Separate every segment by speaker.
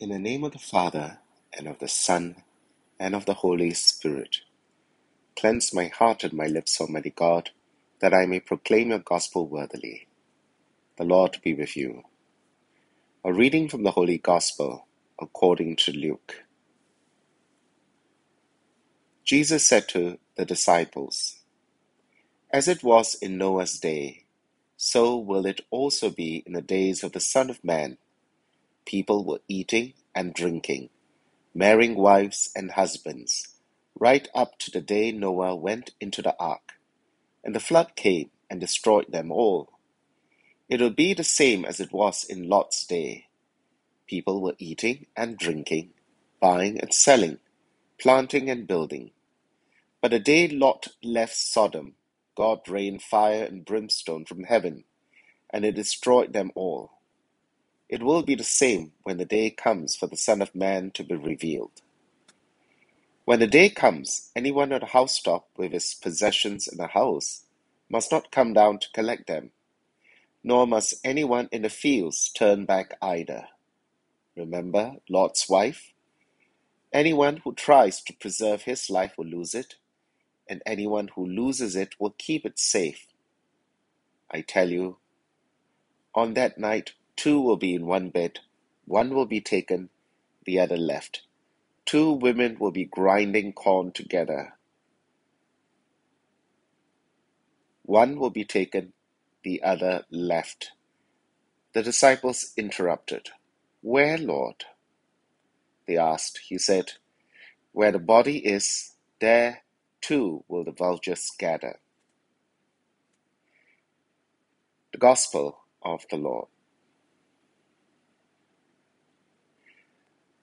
Speaker 1: In the name of the Father, and of the Son, and of the Holy Spirit. Cleanse my heart and my lips, Almighty God, that I may proclaim your gospel worthily. The Lord be with you. A reading from the Holy Gospel according to Luke. Jesus said to the disciples, As it was in Noah's day, so will it also be in the days of the Son of Man. People were eating and drinking, marrying wives and husbands, right up to the day Noah went into the ark, and the flood came and destroyed them all. It will be the same as it was in Lot's day. People were eating and drinking, buying and selling, planting and building. But the day Lot left Sodom, God rained fire and brimstone from heaven, and it destroyed them all. It will be the same when the day comes for the Son of Man to be revealed. When the day comes, anyone at a housetop with his possessions in a house must not come down to collect them, nor must anyone in the fields turn back either. Remember Lot's wife? Anyone who tries to preserve his life will lose it, and anyone who loses it will keep it safe. I tell you, on that night Two will be in one bed, one will be taken, the other left. Two women will be grinding corn together. One will be taken, the other left. The disciples interrupted. Where, Lord? They asked. He said, Where the body is, there too will the vultures gather. The Gospel of the Lord.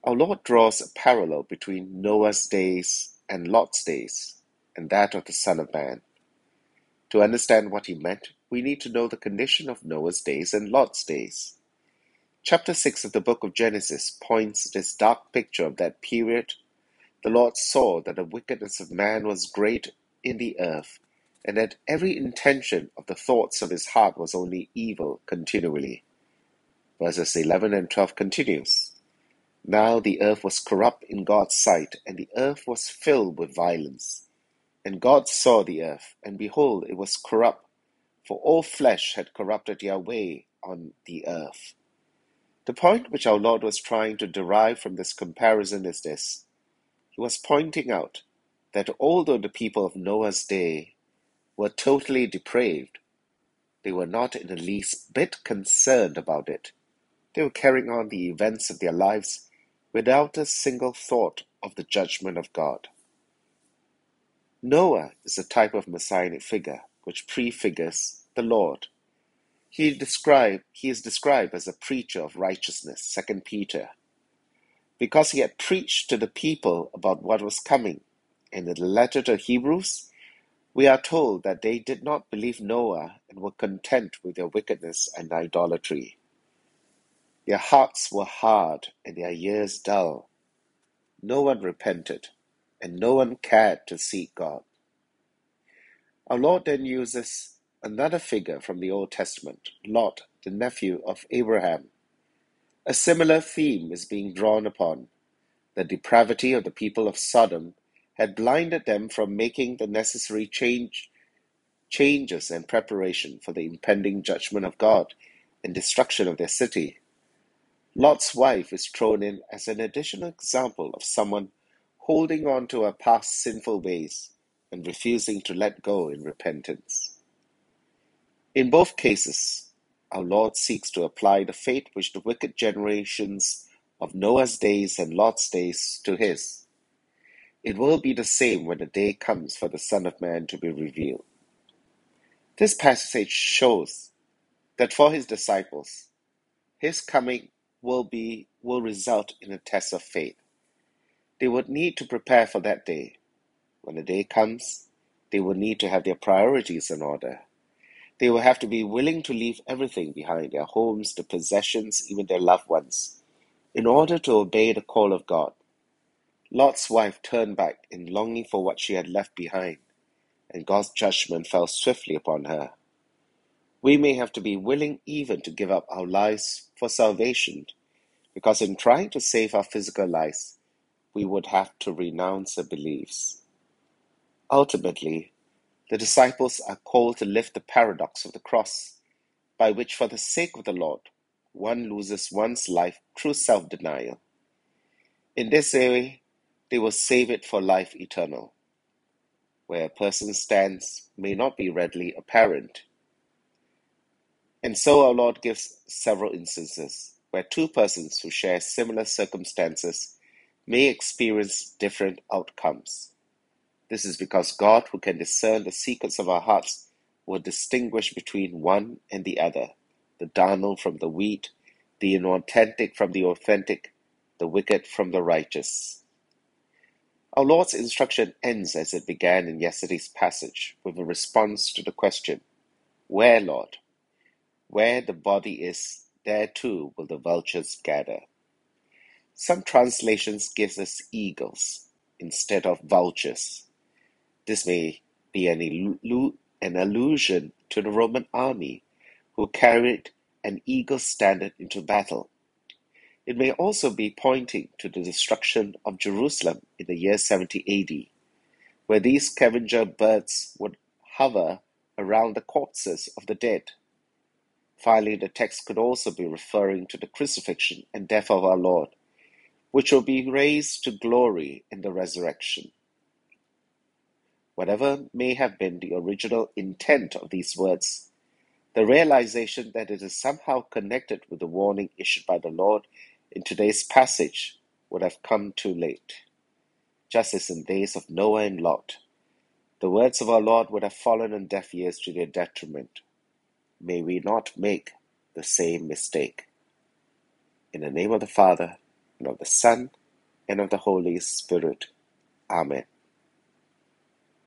Speaker 1: Our Lord draws a parallel between Noah's days and Lot's days, and that of the Son of Man. To understand what he meant, we need to know the condition of Noah's days and Lot's days. Chapter 6 of the book of Genesis points this dark picture of that period. The Lord saw that the wickedness of man was great in the earth, and that every intention of the thoughts of his heart was only evil continually. Verses 11 and 12 continues. Now the earth was corrupt in God's sight, and the earth was filled with violence. And God saw the earth, and behold, it was corrupt, for all flesh had corrupted Yahweh on the earth. The point which our Lord was trying to derive from this comparison is this He was pointing out that although the people of Noah's day were totally depraved, they were not in the least bit concerned about it. They were carrying on the events of their lives without a single thought of the judgment of God. Noah is a type of messianic figure which prefigures the Lord. He, described, he is described as a preacher of righteousness, 2 Peter, because he had preached to the people about what was coming. In the letter to Hebrews, we are told that they did not believe Noah and were content with their wickedness and idolatry. Their hearts were hard and their ears dull. No one repented, and no one cared to seek God. Our Lord then uses another figure from the Old Testament, Lot, the nephew of Abraham. A similar theme is being drawn upon. The depravity of the people of Sodom had blinded them from making the necessary change, changes and preparation for the impending judgment of God and destruction of their city. Lot's wife is thrown in as an additional example of someone holding on to her past sinful ways and refusing to let go in repentance. In both cases, our Lord seeks to apply the fate which the wicked generations of Noah's days and Lot's days to his. It will be the same when the day comes for the Son of Man to be revealed. This passage shows that for his disciples, his coming will be will result in a test of faith. They would need to prepare for that day. When the day comes, they will need to have their priorities in order. They will have to be willing to leave everything behind their homes, their possessions, even their loved ones, in order to obey the call of God. Lot's wife turned back in longing for what she had left behind, and God's judgment fell swiftly upon her. We may have to be willing even to give up our lives for salvation because in trying to save our physical lives, we would have to renounce our beliefs. Ultimately, the disciples are called to live the paradox of the cross, by which, for the sake of the Lord, one loses one's life through self denial. In this way, they will save it for life eternal. Where a person stands may not be readily apparent. And so our Lord gives several instances where two persons who share similar circumstances may experience different outcomes. This is because God, who can discern the secrets of our hearts, will distinguish between one and the other, the darnel from the wheat, the inauthentic from the authentic, the wicked from the righteous. Our Lord's instruction ends as it began in yesterday's passage with a response to the question, Where, Lord? Where the body is, there too will the vultures gather. Some translations gives us eagles instead of vultures. This may be an, illu- an allusion to the Roman army who carried an eagle standard into battle. It may also be pointing to the destruction of Jerusalem in the year 70 AD, where these scavenger birds would hover around the corpses of the dead. Finally, the text could also be referring to the crucifixion and death of our Lord, which will be raised to glory in the resurrection. Whatever may have been the original intent of these words, the realization that it is somehow connected with the warning issued by the Lord in today's passage would have come too late. Just as in days of Noah and Lot, the words of our Lord would have fallen on deaf ears to their detriment. May we not make the same mistake. In the name of the Father, and of the Son, and of the Holy Spirit. Amen.